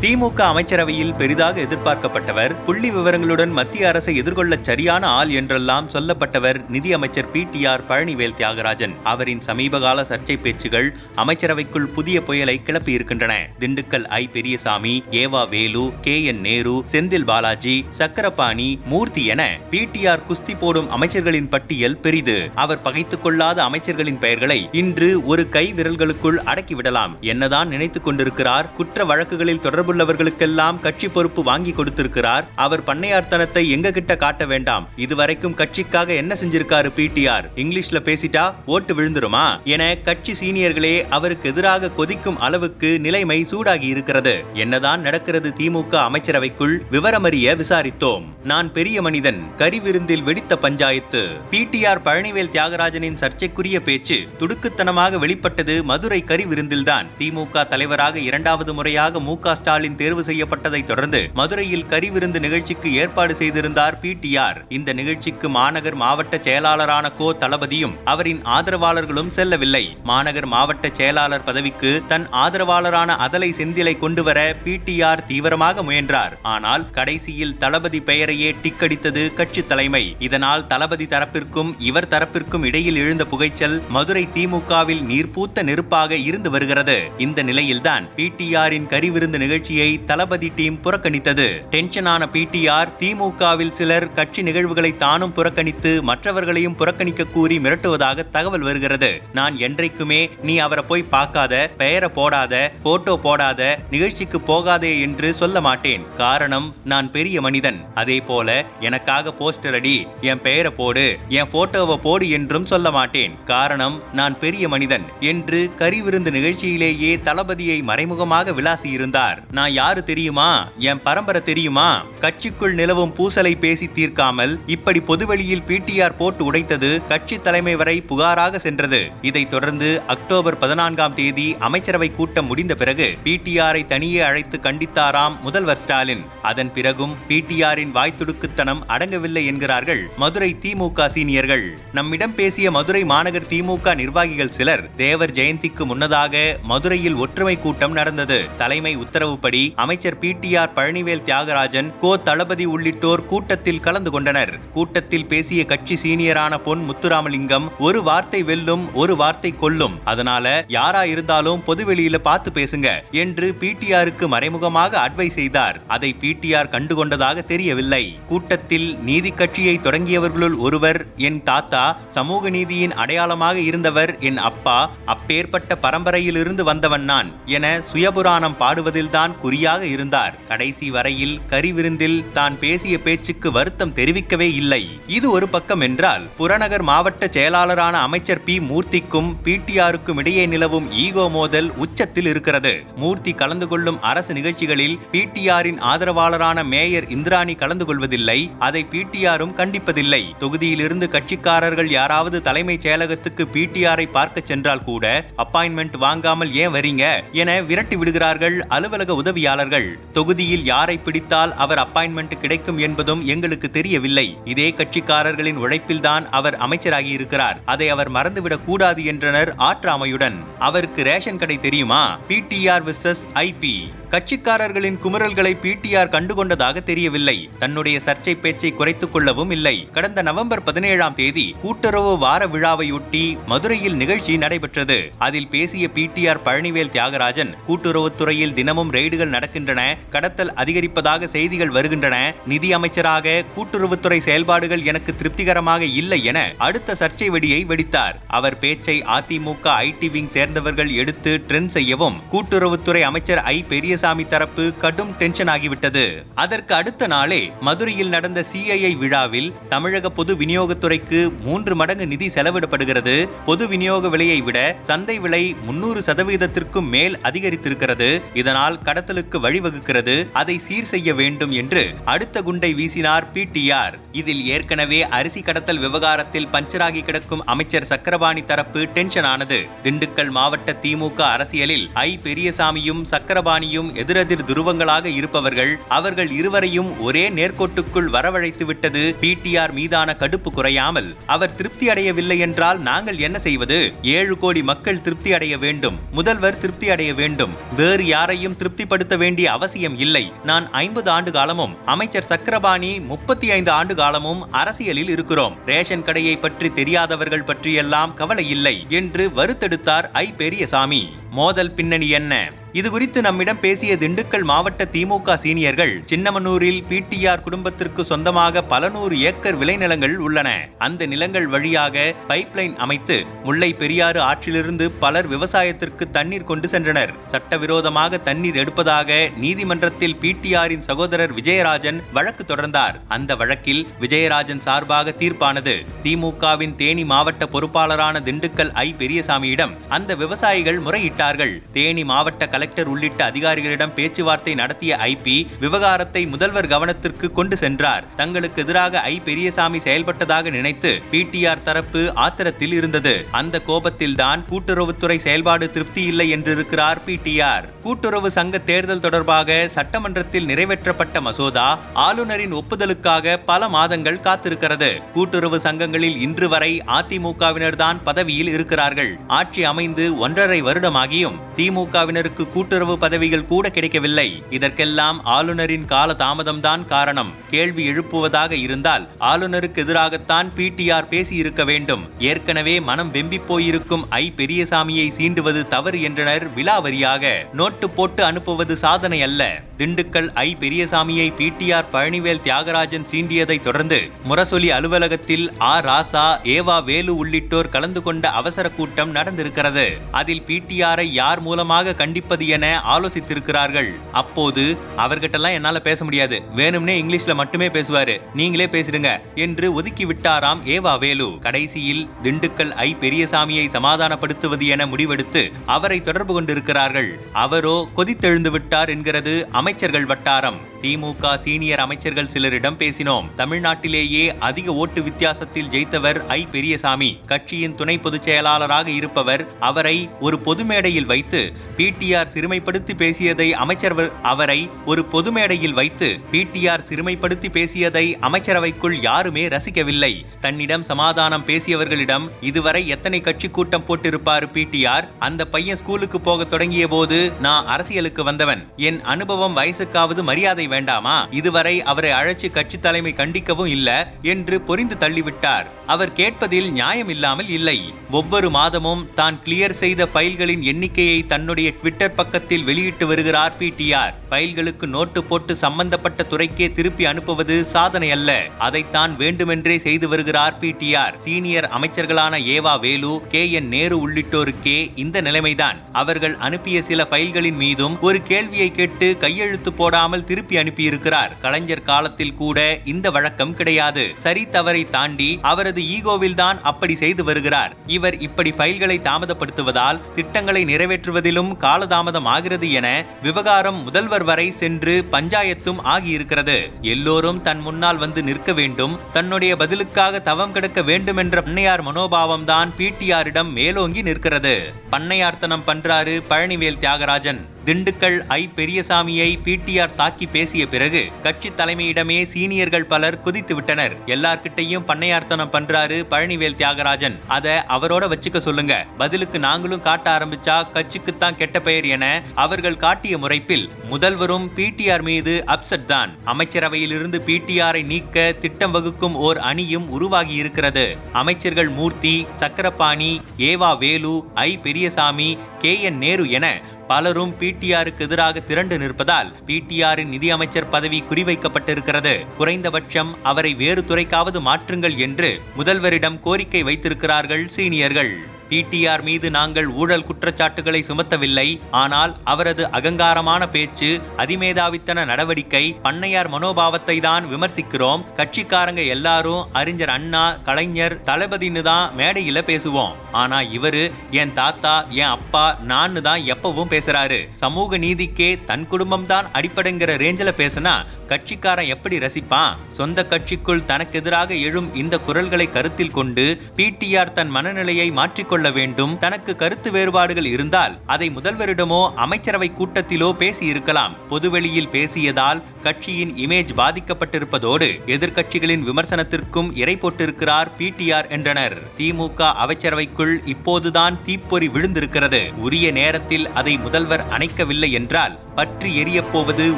திமுக அமைச்சரவையில் பெரிதாக எதிர்பார்க்கப்பட்டவர் புள்ளி விவரங்களுடன் மத்திய அரசை எதிர்கொள்ள சரியான ஆள் என்றெல்லாம் சொல்லப்பட்டவர் நிதியமைச்சர் P. T. R. Palanivel Thiagarajan. அவரின் சமீபகால சர்ச்சை பேச்சுகள் அமைச்சரவைக்குள் புதிய புயலை கிளப்பி இருக்கின்றன Dindigul I. Periyasamy E V Velu K. N. Nehru Senthil Balaji Sakkarapani Moorthy என பி. டி. ஆர். குஸ்தி போடும் அமைச்சர்களின் பட்டியல் பெரிது. அவர் பகைத்துக் கொள்ளாத அமைச்சர்களின் பெயர்களை இன்று ஒரு கை விரல்களுக்குள் அடக்கிவிடலாம். என்னதான் நினைத்துக் கொண்டிருக்கிறார் குற்ற வழக்குகளில் தொடர்பு தொடர்புள்ளவர்களுக்கெல்லாம் கட்சி பொறுப்பு வாங்கி கொடுத்திருக்கிறார். அவர் பண்ணையார்த்தனத்தை எங்க கிட்ட காட்ட வேண்டாம். இதுவரைக்கும் கட்சிக்காக என்ன செஞ்சிருக்காரு பிடிஆர் இங்கிலீஷ்ல பேசிட்டா ஓட்டு விழுந்துருமா? என கட்சி சீனியர்களே அவருக்கு எதிராக கொதிக்கும் அளவுக்கு நிலைமை சூடாகி இருக்கிறது. என்னதான் நடக்கிறது திமுக அமைச்சரவைக்குள் விவரமறிய விசாரித்தோம். நான் பெரிய மனிதன் கரிவிருந்தில் வெடித்த பஞ்சாயத்து. பிடிஆர் பழனிவேல் தியாகராஜனின் சர்ச்சைக்குரிய பேச்சு துடுக்குத்தனமாக வெளிப்பட்டது மதுரை கரிவிருந்தில்தான். திமுக தலைவராக இரண்டாவது முறையாக மு ஸ்டாலின் ஸ்டாலின் தேர்வு செய்யப்பட்டதை தொடர்ந்து மதுரையில் கரிவிருந்து நிகழ்ச்சிக்கு ஏற்பாடு செய்திருந்தார் பிடிஆர் இந்த நிகழ்ச்சிக்கு மாநகர் மாவட்ட செயலாளரான கோ. தளபதியும் அவரின் ஆதரவாளர்களும் செல்லவில்லை. மாநகர் மாவட்ட செயலாளர் பதவிக்கு தன் ஆதரவாளரான அதலை செந்திலை கொண்டுவர பிடிஆர் தீவிரமாக முயன்றார். ஆனால் கடைசியில் தளபதி பெயரையே டிக்கடித்தது கட்சி தலைமை. இதனால் தளபதி தரப்பிற்கும் இவர் தரப்பிற்கும் இடையில் எழுந்த புகைச்சல் மதுரை திமுகவில் நீர்பூத்த நெருப்பாக இருந்து வருகிறது. இந்த நிலையில்தான் பிடிஆரின் கரிவிருந்து நிகழ்ச்சி நிகழ்ச்சியை தளபதி டீம் புறக்கணித்தது. டென்ஷனான பிடிஆர் திமுகவில் சிலர் கட்சி நிகழ்வுகளை தானும் புறக்கணித்து மற்றவர்களையும் புறக்கணிக்க கூறி மிரட்டுவதாக தகவல் வருகிறது. நான் என்றைக்குமே நீ அவரை போய் பார்க்காத பெயரை போடாத போட்டோ போடாத நிகழ்ச்சிக்கு போகாதே என்று சொல்ல மாட்டேன். காரணம் நான் பெரிய மனிதன். அதே போல எனக்காக போஸ்டர் அடி என் பெயரை போடு என் போட்டோவை போடு என்றும் சொல்ல மாட்டேன். காரணம் நான் பெரிய மனிதன் என்று கரிவிருந்து நிகழ்ச்சியிலேயே தளபதியை மறைமுகமாக விளாசியிருந்தார். நான் நான் யாரு தெரியுமா? என் பரம்பரை தெரியுமா? கட்சிக்குள் நிலவும் பூசலை பேசி தீர்க்காமல் இப்படி பொதுவெளியில் பிடிஆர் போட்டு உடைத்தது கட்சி தலைமை வரை புகாராக சென்றது. இதைத் தொடர்ந்து அக்டோபர் பதினான்காம் தேதி அமைச்சரவை கூட்டம் முடிந்த பிறகு பிடிஆரை தனியே அழைத்து கண்டித்தாராம் முதல்வர் ஸ்டாலின். அதன் பிறகும் பிடிஆரின் வாய்த்துடுக்குத்தனம் அடங்கவில்லை என்கிறார்கள் மதுரை திமுக சீனியர்கள். நம்மிடம் பேசிய மதுரை மாநகர் திமுக நிர்வாகிகள் சிலர் தேவர் ஜெயந்திக்கு முன்னதாக மதுரையில் ஒற்றுமை கூட்டம் நடந்தது. தலைமை உத்தரவுப்படி அமைச்சர் பிடிஆர் பழனிவேல் தியாகராஜன் கோ. தளபதி உள்ளிட்டோர் கூட்டத்தில் கலந்து கொண்டனர். கூட்டத்தில் பேசிய கட்சி சீனியரான பொன் முத்துராமலிங்கம் ஒரு வார்த்தை வெல்லும் ஒரு வார்த்தை கொல்லும். அதனால யாரா இருந்தாலும் பொதுவெளியில பார்த்து பேசுங்க என்று பிடிஆருக்கு மறைமுகமாக அட்வைஸ் செய்தார். அதை பிடிஆர் கண்டுகொண்டதாக தெரியவில்லை. கூட்டத்தில் நீதி கட்சியை தொடங்கியவர்களுள் ஒருவர் என் தாத்தா சமூக நீதியின் அடையாளமாக இருந்தவர் என் அப்பா அப்பேற்பட்ட பரம்பரையிலிருந்து வந்தவன் நான் என சுயபுராணம் பாடுவதில்தான் குறியாக இருந்தார். கடைசி வரையில் கரிவிருந்தில் தான் பேசிய பேச்சுக்கு வருத்தம் தெரிவிக்கவே இல்லை. இது ஒரு பக்கம் என்றால் புறநகர் மாவட்ட செயலாளரான அமைச்சர் பி. மூர்த்திக்கும் பிடிஆருக்கும் இடையே நிலவும் ஈகோ மோதல் உச்சத்தில் இருக்கிறது. மூர்த்தி கலந்து கொள்ளும் அரசு நிகழ்ச்சிகளில் பிடிஆரின் ஆதரவாளரான மேயர் இந்திராணி கலந்து கொள்வதில்லை. அதை பிடிஆரும் கண்டிப்பதில்லை. தொகுதியிலிருந்து கட்சிக்காரர்கள் யாராவது தலைமைச் செயலகத்துக்கு பிடிஆரை பார்க்க சென்றால் கூட அப்பாயின்மெண்ட் வாங்காமல் ஏன் வரீங்க? என விரட்டி விடுகிறார்கள் அலுவலக உதவியாளர்கள். தொகுதியில் யாரை பிடித்தால் அவர் அப்பாயின்மெண்ட் கிடைக்கும் என்பதும் எங்களுக்கு தெரியவில்லை. இதே கட்சிக்காரர்களின் உழைப்பில்தான் அவர் அமைச்சராகி இருக்கிறார் அதை அவர் மறந்துவிடக் கூடாது என்றனர் ஆற்றாமையுடன். அவருக்கு ரேஷன் கடை தெரியுமா? பிடிஆர் விசஸ் ஐபி கட்சிக்காரர்களின் குமுறல்களை பிடிஆர் கண்டுகொண்டதாக தெரியவில்லை. தன்னுடைய சர்ச்சை பேச்சை குறைத்துக் கொள்ளவும் இல்லை. கடந்த நவம்பர் பதினேழாம் தேதி கூட்டுறவு வார விழாவையொட்டி மதுரையில் நிகழ்ச்சி நடைபெற்றது. அதில் பேசிய பிடிஆர் பழனிவேல் தியாகராஜன் கூட்டுறவுத்துறையில் தினமும் ரெய்டுகள் நடக்கின்றன கடத்தல் அதிகரிப்பதாக செய்திகள் வருகின்றன நிதி அமைச்சராக கூட்டுறவுத்துறை செயல்பாடுகள் எனக்கு திருப்திகரமாக இல்லை என அடுத்த சர்ச்சை வெடியை வெடித்தார். அவர் பேச்சை அதிமுக ஐடி விங் சேர்ந்தவர்கள் எடுத்து ட்ரெண்ட் செய்யவும் கூட்டுறவுத்துறை அமைச்சர் ஐ பெரிய பழனிசாமி தரப்பு கடும் டென்ஷன் ஆகிவிட்டது. அதற்கு அடுத்த நாளே மதுரையில் நடந்த சிஐஐ விழாவில் தமிழக பொது விநியோகத்துறைக்கு மூன்று மடங்கு நிதி செலவிடப்படுகிறது. பொது விநியோக விலையை விட சந்தை விலை முன்னூறு சதவீதத்திற்கும் மேல் அதிகரித்திருக்கிறது. இதனால் கடத்தலுக்கு வழிவகுக்கிறது. அதை சீர் செய்ய வேண்டும் என்று அடுத்த குண்டை வீசினார் பிடிஆர் இதில் ஏற்கனவே அரிசி கடத்தல் விவகாரத்தில் பஞ்சராகி கிடக்கும் அமைச்சர் சக்கரபாணி தரப்பு டென்ஷன் ஆனது. திண்டுக்கல் மாவட்ட திமுக அரசியலில் ஐ பெரியசாமியும் சக்கரபாணியும் இருவரும் எதிரெதிர் துருவங்களாக இருப்பவர்கள் அவர்கள் இருவரையும் ஒரே நேர்கோட்டுக்குள் வரவழைத்து விட்டது. பிடிஆர் மீதான கடுப்பு குறையாமல் அவர் திருப்தி அடையவில்லை என்றால் நாங்கள் என்ன செய்வது? ஏழு கோடி மக்கள் திருப்தி அடைய வேண்டும். முதல்வர் திருப்தி அடைய வேண்டும். வேறு யாரையும் திருப்திப்படுத்த வேண்டிய அவசியம் இல்லை. நான் ஐம்பது ஆண்டு காலமும் அமைச்சர் சக்கரபாணி முப்பத்தி ஐந்து ஆண்டு காலமும் அரசியலில் இருக்கிறோம். ரேஷன் கடையை பற்றி தெரியாதவர்கள் பற்றியெல்லாம் கவலை இல்லை என்று வருத்தெடுத்தார் ஐ பெரியசாமி. மோதல் பின்னணி என்ன? இதுகுறித்து நம்மிடம் பேசிய திண்டுக்கல் மாவட்ட திமுக சீனியர்கள் சின்னமனூரில் பிடிஆர் குடும்பத்திற்கு சொந்தமாக பல நூறு ஏக்கர் விளைநிலங்கள் உள்ளன. அந்த நிலங்கள் வழியாக பைப்லைன் அமைத்து முல்லை பெரியாறு ஆற்றிலிருந்து பலர் விவசாயத்திற்கு தண்ணீர் கொண்டு சென்றனர். சட்டவிரோதமாக தண்ணீர் எடுப்பதாக நீதிமன்றத்தில் பிடிஆரின் சகோதரர் விஜயராஜன் வழக்கு தொடர்ந்தார். அந்த வழக்கில் விஜயராஜன் சார்பாக தீர்ப்பானது. திமுகவின் தேனி மாவட்ட பொறுப்பாளரான திண்டுக்கல் ஐ பெரியசாமியிடம் அந்த விவசாயிகள் முறையிட்டார்கள். தேனி மாவட்ட கலெக்டர் உள்ளிட்ட அதிகாரிகளிடம் பேச்சுவார்த்தை நடத்திய ஐபி விவகாரத்தை முதல்வர் கவனத்திற்கு கொண்டு சென்றார். தங்களுக்கு எதிராக ஐ பெரியசாமி செயல்பட்டதாக நினைத்து பிடிஆர் தரப்பு ஆத்திரத்தில் இருந்தது. அந்த கோபத்தில்தான் கூட்டுறவுத்துறை செயல்பாடு திருப்தி இல்லை என்றிருக்கிறார் பிடிஆர் கூட்டுறவு சங்க தேர்தல் தொடர்பாக சட்டமன்றத்தில் நிறைவேற்றப்பட்ட மசோதா ஆளுநரின் ஒப்புதலுக்காக பல மாதங்கள் காத்திருக்கிறது. கூட்டுறவு சங்கங்களில் இன்று வரை அதிமுகவினர் தான் பதவியில் இருக்கிறார்கள். ஆட்சி அமைந்து ஒன்றரை வருடமாகியும் திமுகவினருக்கு கூட்டுறவு பதவிகள் கூட கிடைக்கவில்லை. இதற்கெல்லாம் ஆளுநரின் கால தாமதம்தான் காரணம். கேள்வி எழுப்புவதாக இருந்தால் ஆளுநருக்கு எதிராகத்தான் பிடிஆர் பேசியிருக்க வேண்டும். ஏற்கனவே மனம் வெம்பி போயிருக்கும் ஐ. பெரியசாமியை சீண்டுவது தவறு என்றனர் விலாவரியாக. நோட்டு போட்டு அனுப்புவது சாதனை அல்ல. திண்டுக்கல் ஐ. பெரியசாமியை பிடிஆர் பழனிவேல் தியாகராஜன் சீண்டியதை தொடர்ந்து முரசொலி அலுவலகத்தில் ஆ. ராசா ஏவா வேலு உள்ளிட்டோர் கலந்து கொண்ட அவசர கூட்டம் நடந்திருக்கிறது. அதில் பிடிஆரை யார் மூலமாக கண்டிப்பது என ஆலோசித்திருக்கிறார்கள். அப்போது அவர்கிட்டலாம் என்னால பேச முடியாது. வேணும்னே இங்கிலீஷ்ல மட்டுமே பேசுவாரு. நீங்களே பேசிடுங்க என்று ஒதுக்கி விட்டாராம் ஏவா வேலு. கடைசியில் திண்டுக்கல் ஐ பெரியசாமியை சமாதானப்படுத்துவது என முடிவெடுத்து அவரை தொடர்பு கொண்டிருக்கிறார்கள். அவரோ கொதித்தெழுந்து விட்டார் என்கிறது அமைச்சர்கள் வட்டாரம். திமுக சீனியர் அமைச்சர்கள் சிலரிடம் பேசினோம். தமிழ்நாட்டிலேயே அதிக ஓட்டு வித்தியாசத்தில் ஜெயித்தவர் ஐ. பெரியசாமி. கட்சியின் துணை பொதுச் செயலாளராக இருப்பவர் அவரை ஒரு பொது மேடையில் வைத்து பிடிஆர் சிறுமைப்படுத்தி பேசியதை அமைச்சர் அவரை ஒரு பொது மேடையில் வைத்து பிடிஆர் சிறுமைப்படுத்தி பேசியதை அமைச்சரவைக்குள் யாருமே ரசிக்கவில்லை. தன்னிடம் சமாதானம் பேசியவர்களிடம் இதுவரை எத்தனை கட்சி கூட்டம் போட்டிருப்பார் பிடிஆர் அந்த பையன் ஸ்கூலுக்கு போக தொடங்கிய போது நான் அரசியலுக்கு வந்தவன். என் அனுபவம் வயசுக்காவது மரியாதை வேண்டாமா? இதுவரை அவரை அழைச்சு கட்சி தலைமை கண்டிக்கவும் இல்ல என்று பொறிந்து தள்ளிவிட்டார். அவர் கேட்பதில் நியாயம் இல்லாமல் இல்லை. ஒவ்வொரு மாதமும் தான் கிளியர் செய்த ஃபைல்களின் எண்ணிக்கையை தன்னுடைய ட்விட்டர் பக்கத்தில் வெளியிட்டு வருகிறார் பிடிஆர் ஃபைல்களுக்கு நோட்டு போட்டு சம்பந்தப்பட்ட துறைக்கே திருப்பி அனுப்புவது சாதனை அல்ல. அதைத்தான் வேண்டுமென்றே செய்து வருகிறார் PTR senior அமைச்சர்களான E V Velu K N Nehru உள்ளிட்டோருக்கே இந்த நிலைமைதான். அவர்கள் அனுப்பிய சில ஃபைல்களின் மீதும் ஒரு கேள்வியை கேட்டு கையெழுத்து போடாமல் திருப்பி அனுப்பியிருக்கிறார். கலைஞர் காலத்தில் கூட இந்த வழக்கம் கிடையாது. சரி தவறை தாண்டி அவரது ஈகோவில் தான் அப்படி செய்து வருகிறார். இவர் இப்படி ஃபைல்களை தாமதப்படுத்துவதால் திட்டங்களை நிறைவேற்றுவதிலும் காலதாமதம் ஆகிறது என விவகாரம் முதல்வர் வரை சென்று பஞ்சாயத்தும் ஆகியிருக்கிறது. எல்லோரும் தன் முன்னால் வந்து நிற்க வேண்டும். தன்னுடைய பதிலுக்காக தவம் கிடக்க வேண்டும் என்ற பண்ணையார் மனோபாவம் தான் பிடிஆரிடம் மேலோங்கி நிற்கிறது. பண்ணையார்த்தனம் பண்றாரு பழனிவேல் தியாகராஜன். திண்டுக்கல் ஐ பெரியசாமியை பிடிஆர் தாக்கி பேசிய பிறகு கட்சி தலைமையிடமே சீனியர்கள் பலர் குதித்து விட்டனர் எல்லார்கிட்டையும் பண்ணையார்த்தனம் பண்றாரு பழனிவேல் தியாகராஜன். அத அவரோட வச்சுக்க சொல்லுங்க. பதிலுக்கு நாங்களும் காட்ட ஆரம்பிச்சா கட்சிக்குத்தான் கெட்ட பெயர் என அவர்கள் காட்டிய முறைப்பில் முதல்வரும் பிடிஆர் மீது அப்செட் தான். அமைச்சரவையில் இருந்து பிடிஆரை நீக்க திட்டம் வகுக்கும் ஓர் அணியும் உருவாகி இருக்கிறது. அமைச்சர்கள் Moorthy Sakkarapani E V Velu I Periyasamy K N Nehru என பலரும் பிடிஆருக்கு எதிராக திரண்டு நிற்பதால் பிடிஆரின் நிதியமைச்சர் பதவி குறிவைக்கப்பட்டிருக்கிறது. குறைந்தபட்சம் அவரை வேறு துறைக்காவது மாற்றுங்கள் என்று முதல்வரிடம் கோரிக்கை வைத்திருக்கிறார்கள் சீனியர்கள். பிடிஆர் மீது நாங்கள் ஊழல் குற்றச்சாட்டுகளை சுமத்தவில்லை. ஆனால் அவரது அகங்காரமான பேச்சு அதிமேதாவித்தன நடவடிக்கை பண்ணையார் மனோபாவத்தை தான் விமர்சிக்கிறோம். கட்சிக்காரங்க எல்லாரும் அறிஞர் அண்ணா கலைஞர் தளபதினு தான் மேடையில பேசுவோம். ஆனா இவரு என் தாத்தா என் அப்பா நான்னு தான் எப்பவும் பேசுறாரு. சமூக நீதிக்கே தன் குடும்பம் தான் அடிப்படைங்கிற ரேஞ்சில பேசுனா கட்சிக்காரன் எப்படி ரசிப்பான்? சொந்த கட்சிக்குள் தனக்கு எதிராக எழும் இந்த குரல்களை கருத்தில் கொண்டு பிடிஆர் தன் மனநிலையை மாற்றிக்கொள்ள வேண்டும். தனக்கு கருத்து வேறுபாடுகள் இருந்தால் அதை முதல்வரிடமோ அமைச்சரவை கூட்டத்திலோ பேசி இருக்கலாம் பொதுவெளியில் பேசியதால் கட்சியின் இமேஜ் பாதிக்கப்பட்டிருப்பதோடு எதிர்க்கட்சிகளின் விமர்சனத்திற்கும் இறை போட்டிருக்கிறார் பிடிஆர் என்றனர். திமுக அமைச்சரவைக்குள் இப்போதுதான் தீப்பொறி விழுந்திருக்கிறது. உரிய நேரத்தில் அதை முதல்வர் அணைக்கவில்லை என்றால் பற்றி எரியப்போவது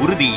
உறுதி.